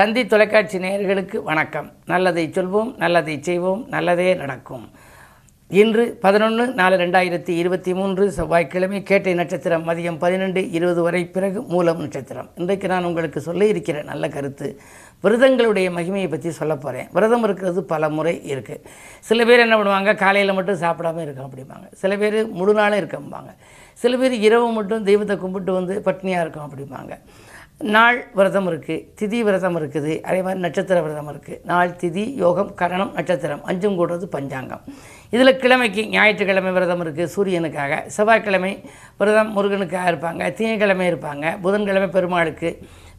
தந்தி தொலைக்காட்சி நேயர்களுக்கு வணக்கம். நல்லதை சொல்வோம் நல்லதை செய்வோம் நல்லதே நடக்கும். இன்று பதினொன்று நாலு ரெண்டாயிரத்தி இருபத்தி மூன்று செவ்வாய்க்கிழமை கேட்டை நட்சத்திரம் மதியம் பதினெண்டு இருபது வரை பிறகு மூலம் நட்சத்திரம். இன்றைக்கு நான் உங்களுக்கு சொல்ல இருக்கிற நல்ல கருத்து விரதங்களுடைய மகிமையை பற்றி சொல்ல போகிறேன் விரதம் இருக்கிறது பல முறை இருக்குது சில பேர் என்ன பண்ணுவாங்க காலையில் மட்டும் சாப்பிடாம இருக்கோம் அப்படிம்பாங்க. சில பேர் முழு நாளும் இருக்கம்பாங்க சில பேர் இரவு மட்டும் தெய்வத்தை கும்பிட்டு வந்து பட்னியாக இருக்கும் அப்படிம்பாங்க. நாள் விரதம் இருக்குது திதி விரதம் இருக்குது அதே மாதிரி நட்சத்திர விரதம் இருக்குது நாள் திதி யோகம் கரணம் நட்சத்திரம் அஞ்சும் கூடுறது பஞ்சாங்கம். இதில் கிழமைக்கு ஞாயிற்றுக்கிழமை விரதம் இருக்குது சூரியனுக்காக. செவ்வாய்க்கிழமை விரதம் முருகனுக்காக இருப்பாங்க திங்கக்கிழமை இருப்பாங்க புதன்கிழமை பெருமாளுக்கு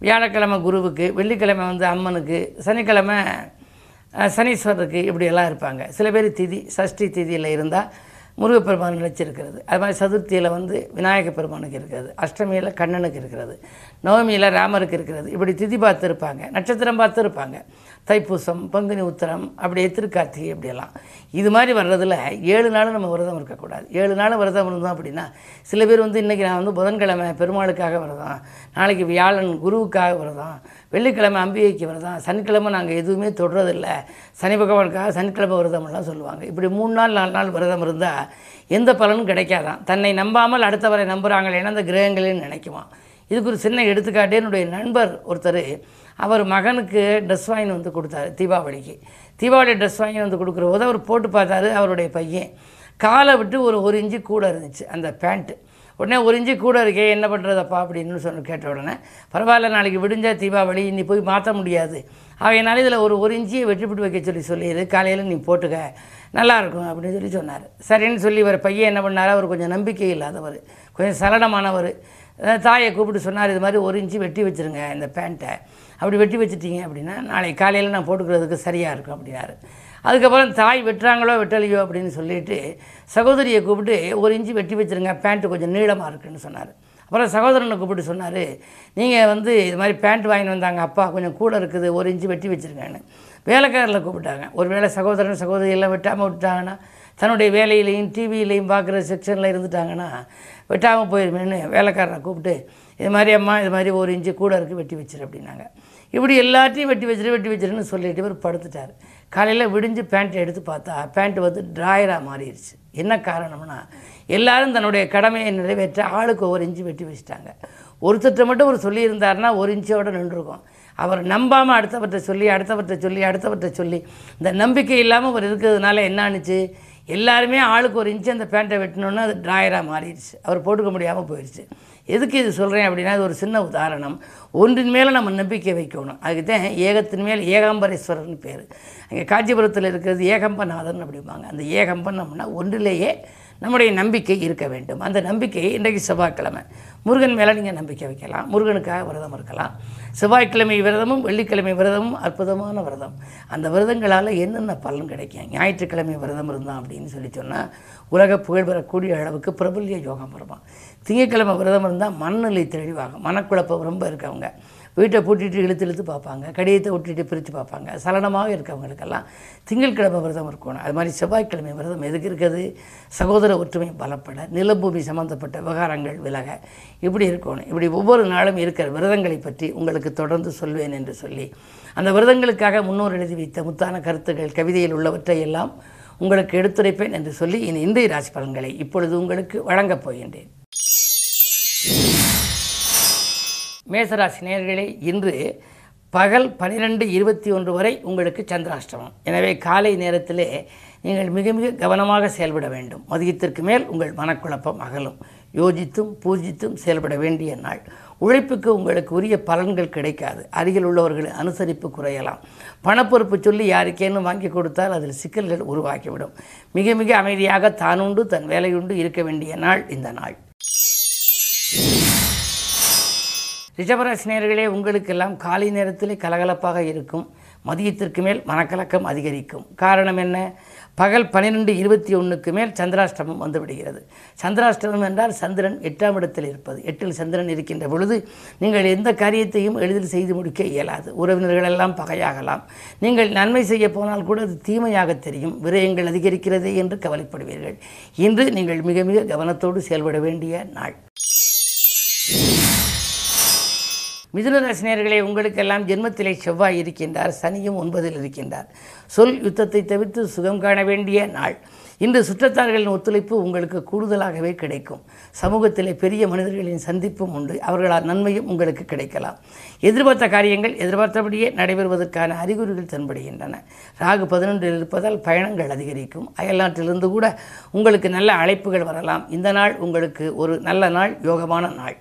வியாழக்கிழமை குருவுக்கு வெள்ளிக்கிழமை வந்து அம்மனுக்கு சனிக்கிழமை சனீஸ்வரருக்கு இப்படியெல்லாம் இருப்பாங்க. சில பேர் திதி சஷ்டி திதியில் இருந்தால் முருகப்பெருமான் நிலைச்சிருக்கிறது அது மாதிரி சதுர்த்தியில் வந்து விநாயக பெருமானுக்கு இருக்கிறது அஷ்டமியில் கண்ணனுக்கு இருக்கிறது நவமியில் ராமருக்கு இருக்கிறது. இப்படி திதி பார்த்து இருப்பாங்க நட்சத்திரம் பார்த்து இருப்பாங்க. தைப்பூசம் பங்குனி உத்தரம் அப்படி திருக்கார்த்திகை இப்படியெல்லாம். இது மாதிரி வர்றதில் ஏழு நாளும் நம்ம விரதம் இருக்கக்கூடாது. ஏழு நாளும் விரதம் இருந்தோம் அப்படின்னா சில பேர் வந்து இன்றைக்கி நான் வந்து புதன்கிழமை பெருமாளுக்காக விரதம் நாளைக்கு வியாழன் குருவுக்காக விரதம் வெள்ளிக்கிழமை அம்பிகைக்கு விரதம் சனிக்கிழமை நாங்கள் எதுவுமே தொடுறதில்ல. சனி பகவானுக்காக சனிக்கிழமை விரதம்லாம் சொல்லுவாங்க. இப்படி மூணு நாள் நாலு நாள் விரதம் இருந்தால் எந்த பலனும் கிடைக்காதான் தன்னை நம்பாமல் அடுத்தவரை நம்புகிறாங்களேன்னு அந்த கிரகங்களேன்னு நினைக்குமா இதுக்கு ஒரு சின்ன எடுத்துக்காட்டு என்னுடைய நண்பர் ஒருத்தர் அவர் மகனுக்கு ட்ரெஸ் வாங்கி வந்து கொடுத்தாரு தீபாவளிக்கு. தீபாவளி ட்ரெஸ் வாங்கி வந்து கொடுக்குற போது அவர் போட்டு பார்த்தாரு அவருடைய பையன். காலை விட்டு ஒரு ஒரு இன்ச்சு கூட இருந்துச்சு அந்த பேண்ட்டு. உடனே ஒரு இஞ்சி கூட இருக்கே என்ன பண்ணுறதப்பா அப்படின்னு சொன்ன கேட்ட உடனே பரவாயில்ல நாளைக்கு விடிஞ்சா தீபாவளி நீ போய் மாற்ற முடியாது. அவையினால இதில் ஒரு ஒரு இன்ச்சியை வெட்டிப்பிட்டு வைக்க சொல்லி சொல்லிடு காலையில் நீ போட்டுக்க நல்லாயிருக்கும் அப்படின்னு சொல்லி சொன்னார். சரின்னு சொல்லி இவர் பையன் என்ன பண்ணார் அவர் கொஞ்சம் நம்பிக்கை இல்லாதவர் கொஞ்சம் சலனமானவர். தாயை கூப்பிட்டு சொன்னார் இது மாதிரி ஒரு இன்ச்சு வெட்டி வச்சுருங்க இந்த பேண்ட்டை. அப்படி வெட்டி வச்சுட்டீங்க அப்படின்னா நாளைக்கு காலையில் நான் போட்டுக்கிறதுக்கு சரியாக இருக்கும் அப்படின்னாரு. அதுக்கப்புறம் தாய் வெட்டுறாங்களோ வெட்டலையோ அப்படின்னு சொல்லிட்டு சகோதரியை கூப்பிட்டு ஒரு இன்ச்சு வெட்டி வச்சுருங்க பேண்ட்டு கொஞ்சம் நீளமாக இருக்குன்னு சொன்னார். அப்புறம் சகோதரனை கூப்பிட்டு சொன்னார் நீங்கள் வந்து இது மாதிரி பேண்ட் வாங்கிட்டு வந்தாங்க அப்பா கொஞ்சம் கூட இருக்குது ஒரு இன்ச்சு வெட்டி வச்சுருங்கன்னு. வேலைக்காரில் கூப்பிட்டாங்க. ஒரு வேளை சகோதரன் சகோதரியெல்லாம் வெட்டாமல் விட்டாங்கன்னா தன்னுடைய வேலையிலையும் டிவியிலையும் பார்க்குற செக்ஷனில் இருந்துட்டாங்கன்னா வெட்டாமல் போயிருமேன்னு வேலைக்காரரை கூப்பிட்டு இது மாதிரி அம்மா இது மாதிரி ஒரு இன்ச்சு கூட இருக்குது வெட்டி வச்சிரு அப்படின்னாங்க. இப்படி எல்லாத்தையும் வெட்டி வச்சிரு வெட்டி வச்சிருன்னு சொல்லிட்டு இவர் படுத்துட்டார். காலையில் விடிஞ்சு பேண்ட்டை எடுத்து பார்த்தா பேண்ட்டு வந்து ட்ராயராக மாறிடுச்சு. என்ன காரணம்னா எல்லாரும் தன்னுடைய கடமையை நிறைவேற்ற ஆளுக்கு ஒவ்வொரு இன்ச்சு வெட்டி வச்சுட்டாங்க. ஒருத்தர்கிட்ட மட்டும் ஒரு சொல்லியிருந்தாருன்னா ஒரு இன்ச்சோடு நின்றுருக்கும். அவர் நம்பாமல் அடுத்தவற்றை சொல்லி அடுத்தவற்றை சொல்லி அடுத்தவற்றை சொல்லி இந்த நம்பிக்கை இல்லாமல் அவர் இருக்கிறதுனால என்ன ஆணுச்சு? எல்லாருமே ஆளுக்கு ஒரு இன்ச்சு அந்த பேண்ட்டை வெட்டினோன்னா அது ட்ராயராக மாறிடுச்சு. அவர் போட்டுக்க முடியாமல் போயிடுச்சு. எதுக்கு இது சொல்கிறேன் அப்படின்னா இது ஒரு சின்ன உதாரணம். ஒன்றின் மேலே நம்ம நம்பிக்கை வைக்கணும். அதுக்கு தான் ஏகத்தின் மேல் ஏகாம்பரேஸ்வரர்னு பேர். அங்கே காஞ்சிபுரத்தில் இருக்கிறது ஏகம்பநாதன் அப்படிம்பாங்க. அந்த ஏகம்பன் அப்படின்னா ஒன்றிலேயே நம்முடைய நம்பிக்கை இருக்க வேண்டும். அந்த நம்பிக்கை இன்றைக்கு செவ்வாய்க்கிழமை. முருகன் மேலே நீங்கள் நம்பிக்கை வைக்கலாம். முருகனுக்காக விரதம் இருக்கலாம். செவ்வாய்க்கிழமை விரதமும் வெள்ளிக்கிழமை விரதமும் அற்புதமான விரதம். அந்த விரதங்களால் என்னென்ன பலன் கிடைக்கும்? ஞாயிற்றுக்கிழமை விரதம் இருந்தான் அப்படின்னு சொல்லி சொன்னால் உலக புகழ் பெறக்கூடிய அளவுக்கு பிரபல்ய யோகம் வருவான் திங்கட்கிழமை விரதம் இருந்தால் மனநிலை தெளிவாகும். மனக்குழப்பம் ரொம்ப இருக்கவங்க வீட்டை பூட்டிட்டு இழுத்து இழுத்து பார்ப்பாங்க கடிதத்தை விட்டுட்டு பிரித்து பார்ப்பாங்க. சலனமாக இருக்கவங்களுக்கெல்லாம் திங்கட்கிழமை விரதம் இருக்கணும். அது மாதிரி செவ்வாய்க்கிழமை விரதம் எதுக்கு இருக்குது? சகோதர ஒற்றுமை பலப்பட நிலபூமி சம்பந்தப்பட்ட விவகாரங்கள் விலக. இப்படி இருக்கணும். இப்படி ஒவ்வொரு நாளும் இருக்கிற விரதங்களை பற்றி உங்களுக்கு தொடர்ந்து சொல்வேன் என்று சொல்லி அந்த விரதங்களுக்காக முன்னோர் எழுதி வைத்த முத்தான கருத்துக்கள் கவிதையில் உள்ளவற்றை எல்லாம் உங்களுக்கு எடுத்துரைப்பேன் என்று சொல்லி இனி இந்திய ராசி பலன்களை இப்பொழுது உங்களுக்கு வழங்கப் போகின்றேன். மேசராசி நேர்களே இன்று பகல் பனிரெண்டு இருபத்தி ஒன்று வரை உங்களுக்கு சந்திராஷ்டமம். எனவே காலை நேரத்திலே நீங்கள் மிக மிக கவனமாக செயல்பட வேண்டும். மதியத்திற்கு மேல் உங்கள் மனக்குழப்பம் அகலும். யோஜித்தும் பூஜித்தும் செயல்பட வேண்டிய நாள். உழைப்புக்கு உங்களுக்கு உரிய பலன்கள் கிடைக்காது. அருகில் உள்ளவர்களை அனுசரிப்பு குறையலாம். பணப்பொறுப்பு சொல்லி யாருக்கேனும் வாங்கி கொடுத்தால் அதில் சிக்கல்கள் உருவாக்கிவிடும் மிக மிக அமைதியாக தானுண்டு தன் வேலையுண்டு இருக்க வேண்டிய நாள் இந்த நாள். ரிஷபராசினியர்களே உங்களுக்கெல்லாம் காலை நேரத்திலே கலகலப்பாக இருக்கும். மதியத்திற்கு மேல் மனக்கலக்கம் அதிகரிக்கும். காரணம் என்ன? பகல் பன்னிரெண்டு இருபத்தி ஒன்றுக்கு மேல் சந்திராஷ்டமம் வந்துவிடுகிறது. சந்திராஷ்டமம் என்றால் சந்திரன் எட்டாம் இடத்தில் இருப்பது. எட்டில் சந்திரன் இருக்கின்ற பொழுது நீங்கள் எந்த காரியத்தையும் எளிதில் செய்து முடிக்க இயலாது. உறவினர்கள் எல்லாம் பகையாகலாம். நீங்கள் நன்மை செய்ய போனால் கூட அது தீமையாக தெரியும். விரயங்கள் அதிகரிக்கிறதே என்று கவலைப்படுவீர்கள். இன்று நீங்கள் மிக மிக கவனத்தோடு செயல்பட வேண்டிய நாள். மிதுனராசினியர்களே உங்களுக்கெல்லாம் ஜென்மத்திலே செவ்வாய் இருக்கின்றார் சனியும் ஒன்பதில் இருக்கின்றார். சொல் யுத்தத்தை தவிர்த்து சுகம் காண வேண்டிய நாள். இன்று சுற்றத்தார்களின் ஒத்துழைப்பு உங்களுக்கு கூடுதலாகவே கிடைக்கும். சமூகத்திலே பெரிய மனிதர்களின் சந்திப்பும் உண்டு. அவர்களால் நன்மையும் உங்களுக்கு கிடைக்கலாம். எதிர்பார்த்த காரியங்கள் எதிர்பார்த்தபடியே நடைபெறுவதற்கான அறிகுறிகள் தென்படுகின்றன. ராகு பதினொன்றில் இருப்பதால் பயணங்கள் அதிகரிக்கும். அயல்நாட்டிலிருந்து கூட உங்களுக்கு நல்ல அழைப்புகள் வரலாம். இந்த நாள் உங்களுக்கு ஒரு நல்ல நாள் யோகமான நாள்.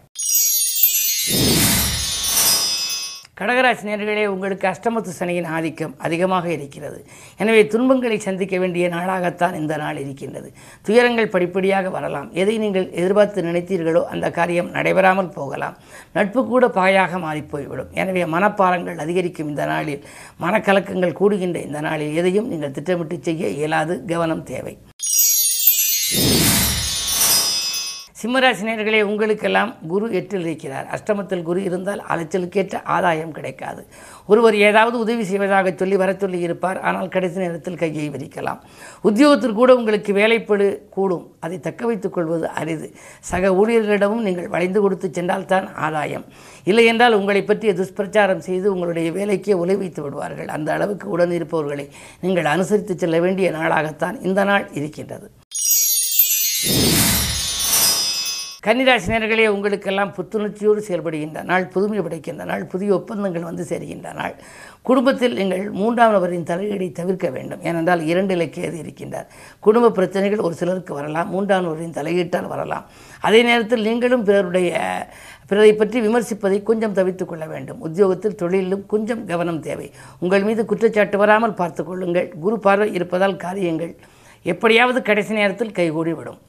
கடகராசி நேர்களே உங்களுக்கு அஷ்டமத்து சனியின் ஆதிக்கம் அதிகமாக இருக்கிறது. எனவே துன்பங்களை சந்திக்க வேண்டிய நாளாகத்தான் இந்த நாள் இருக்கின்றது. துயரங்கள் படிப்படியாக வரலாம். எதை நீங்கள் எதிர்பார்த்து நினைத்தீர்களோ அந்த காரியம் நடைபெறாமல் போகலாம். நட்பு கூட பாயாக மாறிப்போய்விடும். எனவே மனப்பாரங்கள் அதிகரிக்கும் இந்த நாளில். மனக்கலக்கங்கள் கூடுகின்ற இந்த நாளில் எதையும் நீங்கள் திட்டமிட்டு செய்ய இயலாது. கவனம் தேவை. சிம்மராசினியர்களே உங்களுக்கெல்லாம் குரு எட்டில் இருக்கிறார் அஷ்டமத்தில் குரு இருந்தால் அலைச்சலுக்கேற்ற ஆதாயம் கிடைக்காது. ஒருவர் ஏதாவது உதவி செய்வதாக சொல்லி வர சொல்லி இருப்பார். ஆனால் கடைசி நேரத்தில் கையை விரிக்கலாம். உத்தியோகத்தில் கூட உங்களுக்கு வேலைப்படு கூடும். அதை தக்க வைத்துக் கொள்வது அரிது. சக ஊழியர்களிடமும் நீங்கள் வளைந்து கொடுத்து சென்றால்தான் ஆதாயம். இல்லை என்றால் உங்களை பற்றிய துஷ்பிரச்சாரம் செய்து உங்களுடைய வேலைக்கே உலை வைத்து விடுவார்கள். அந்த அளவுக்கு உடன் இருப்பவர்களை நீங்கள் அனுசரித்து செல்ல வேண்டிய நாளாகத்தான் இந்த நாள் இருக்கின்றது. கன்னிராசினியர்களே உங்களுக்கெல்லாம் புத்துணர்ச்சியோடு செயல்படுகின்ற நாள் புதுமை படைக்கின்ற நாள் புதிய ஒப்பந்தங்கள் வந்து சேர்கின்ற நாள். குடும்பத்தில் நீங்கள் மூன்றாம் நபரின் தலையீடை தவிர்க்க வேண்டும். ஏனென்றால் இரண்டு இலக்கியது இருக்கின்றார். குடும்ப பிரச்சனைகள் ஒரு சிலருக்கு வரலாம் மூன்றாம் நபரின் தலையீட்டால் வரலாம். அதே நேரத்தில் நீங்களும் பிறருடைய பிறரை பற்றி விமர்சிப்பதை கொஞ்சம் தவிர்த்துக் கொள்ள வேண்டும். உத்தியோகத்தில் தொழிலும் கொஞ்சம் கவனம் தேவை. உங்கள் மீது குற்றச்சாட்டு வராமல் பார்த்து கொள்ளுங்கள். குரு பார்வை இருப்பதால் காரியங்கள் எப்படியாவது கடைசி நேரத்தில் கைகூடி விடும்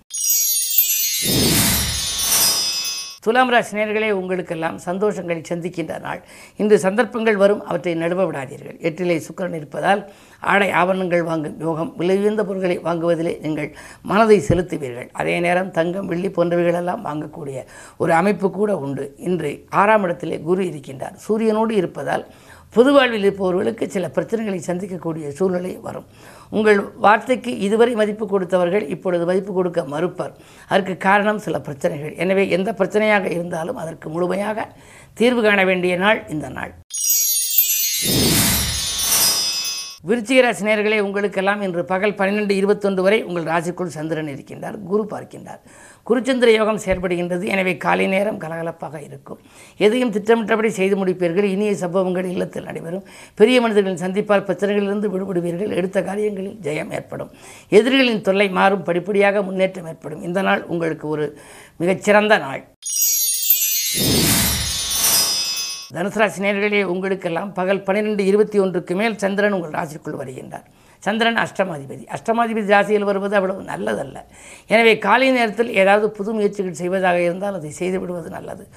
துலாம் ராசினியர்களே உங்களுக்கெல்லாம் சந்தோஷங்களை சந்திக்கின்ற நாள். இன்று சந்தர்ப்பங்கள் வரும் அவற்றை நழுவ விடாதீர்கள். எட்டிலே சுக்கரன் இருப்பதால் ஆடை ஆபரணங்கள் வாங்கும் யோகம் விலையுயர்ந்த பொருட்களை வாங்குவதிலே நீங்கள் மனதை செலுத்துவீர்கள். அதே நேரம் தங்கம் வெள்ளி போன்றவைகளெல்லாம் வாங்கக்கூடிய ஒரு அமைப்பு கூட உண்டு. இன்று ஆறாம் இடத்திலே குரு இருக்கின்றார். சூரியனோடு இருப்பதால் பொது வாழ்வில் இருப்பவர்களுக்கு சில பிரச்சனைகளை சந்திக்கக்கூடிய சூழ்நிலை வரும். உங்கள் வார்த்தைக்கு இதுவரை மதிப்பு கொடுத்தவர்கள் இப்பொழுது மதிப்பு கொடுக்க மறுப்பர். அதற்கு காரணம் சில பிரச்சனைகள். எனவே எந்த பிரச்சனையாக இருந்தாலும் அதற்கு முழுமையாக தீர்வு காண வேண்டிய நாள் இந்த நாள். விருச்சிகராசி நேர்களே உங்களுக்கெல்லாம் இன்று பகல் பன்னிரெண்டு இருபத்தொன்று வரை உங்கள் ராசிக்குள் சந்திரன் இருக்கின்றார் குரு பார்க்கின்றார். குருச்சந்திர யோகம் செயல்படுகின்றது. எனவே காலை நேரம் கலகலப்பாக இருக்கும். எதையும் திட்டமிட்டபடி செய்து முடிப்பீர்கள். இனிய சம்பவங்கள் இல்லத்தில் நடைபெறும். பெரிய மனிதர்களின் சந்திப்பால் பிரச்சனைகளிலிருந்து விடுபடுவீர்கள். எடுத்த காரியங்களில் ஜெயம் ஏற்படும். எதிரிகளின் தொல்லை மாறும். படிப்படியாக முன்னேற்றம் ஏற்படும். இந்த நாள் உங்களுக்கு ஒரு மிகச்சிறந்த நாள். தனுசராசி நேர்களே உங்களுக்கெல்லாம் பகல் பன்னிரெண்டு இருபத்தி ஒன்றுக்கு மேல் சந்திரன் உங்கள் ராசிக்குள் வருகின்றார். சந்திரன் அஷ்டமாதிபதி. அஷ்டமாதிபதி ராசியில் வருவது அவ்வளவு நல்லதல்ல. எனவே காலை நேரத்தில் ஏதாவது புது முயற்சிகள் செய்வதாக இருந்தால் அதை செய்து விடுவது நல்லது.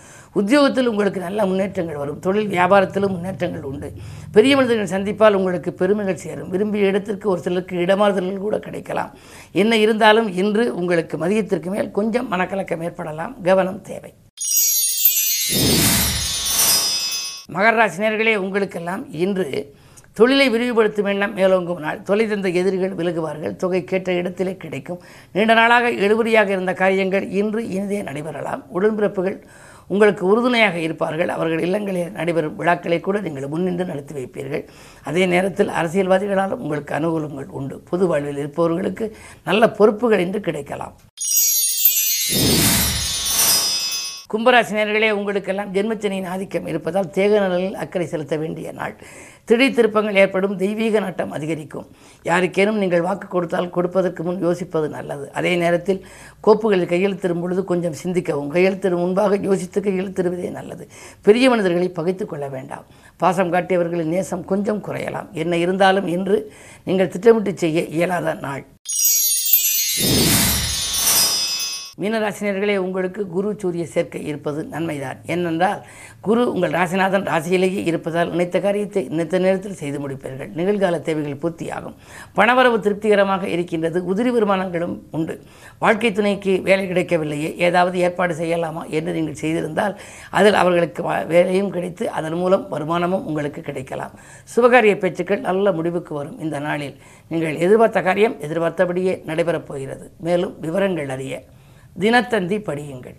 உத்தியோகத்தில் உங்களுக்கு நல்ல முன்னேற்றங்கள் வரும். தொழில் வியாபாரத்திலும் முன்னேற்றங்கள் உண்டு. பெரிய மனிதர்கள் சந்திப்பால் உங்களுக்கு பெருமைகள் சேரும். விரும்பிய இடத்திற்கு ஒரு சிலருக்கு இடமாறுதல்கள் கூட கிடைக்கலாம். என்ன இருந்தாலும் இன்று உங்களுக்கு மதியத்திற்கு மேல் கொஞ்சம் மனக்கலக்கம் ஏற்படலாம். கவனம் தேவை. மகராசினியர்களே உங்களுக்கெல்லாம் இன்று தொழிலை விரிவுபடுத்தும் எண்ணம் மேலோங்கும். நாள் தொலை தந்த எதிரிகள் விலகுவார்கள். தொகை கேட்ட இடத்திலே கிடைக்கும். நீண்ட நாளாக எழுபடியாக இருந்த காரியங்கள் இன்று இனிதே நடைபெறலாம். உடன்பிறப்புகள் உங்களுக்கு உறுதுணையாக இருப்பார்கள். அவர்கள் இல்லங்களில் நடைபெறும் விழாக்களை கூட நீங்கள் முன்னின்று நடத்தி வைப்பீர்கள். அதே நேரத்தில் அரசியல்வாதிகளாலும் உங்களுக்கு அனுகூலங்கள் உண்டு. பொது வாழ்வில் இருப்பவர்களுக்கு நல்ல பொறுப்புகள் இன்று கிடைக்கலாம். கும்பராசினியர்களே உங்களுக்கெல்லாம் ஜென்மச்சனியின் ஆதிக்கம் இருப்பதால் தேக நலனில் அக்கறை செலுத்த வேண்டிய நாள். திடீர் திருப்பங்கள் ஏற்படும் தெய்வீக நாட்டம் அதிகரிக்கும். யாருக்கேனும் நீங்கள் வாக்கு கொடுத்தால் கொடுப்பதற்கு முன் யோசிப்பது நல்லது. அதே நேரத்தில் கோப்புகளில் கையெழுத்திடும் பொழுது கொஞ்சம் சிந்திக்கவும். கையெழுத்திடும் முன்பாக யோசித்து கையெழுத்திடுவதே நல்லது. பெரிய மனிதர்களை பகைத்து கொள்ள வேண்டாம். பாசம் காட்டியவர்களின் நேசம் கொஞ்சம் குறையலாம். என்ன இருந்தாலும் இன்று நீங்கள் திட்டமிட்டு செய்ய இயலாத நாள். மீனராசினியர்களே உங்களுக்கு குரு சூரிய சேர்க்கை இருப்பது நன்மைதான். ஏனென்றால் குரு உங்கள் ராசிநாதன் ராசியிலேயே இருப்பதால் நினைத்த காரியத்தை நினைத்த நேரத்தில் செய்து முடிப்பீர்கள். நிகழ்கால தேவைகள் பூர்த்தியாகும். பணவரவு திருப்திகரமாக இருக்கின்றது. உதிரி வருமானங்களும் உண்டு. வாழ்க்கை துணைக்கு வேலை கிடைக்கவில்லையே. ஏதாவது ஏற்பாடு செய்யலாமா என்று நீங்கள் செய்திருந்தால் அதில் அவர்களுக்கு வா- வேலையும் கிடைத்து அதன் மூலம் வருமானமும் உங்களுக்கு கிடைக்கலாம். சுபகாரிய பேச்சுக்கள் நல்ல முடிவுக்கு வரும் இந்த நாளில். நீங்கள் எதிர்பார்த்த காரியம் எதிர்பார்த்தபடியே நடைபெறப் போகிறது. மேலும் விவரங்கள் அறிய தினத்தந்தி படியுங்கள்.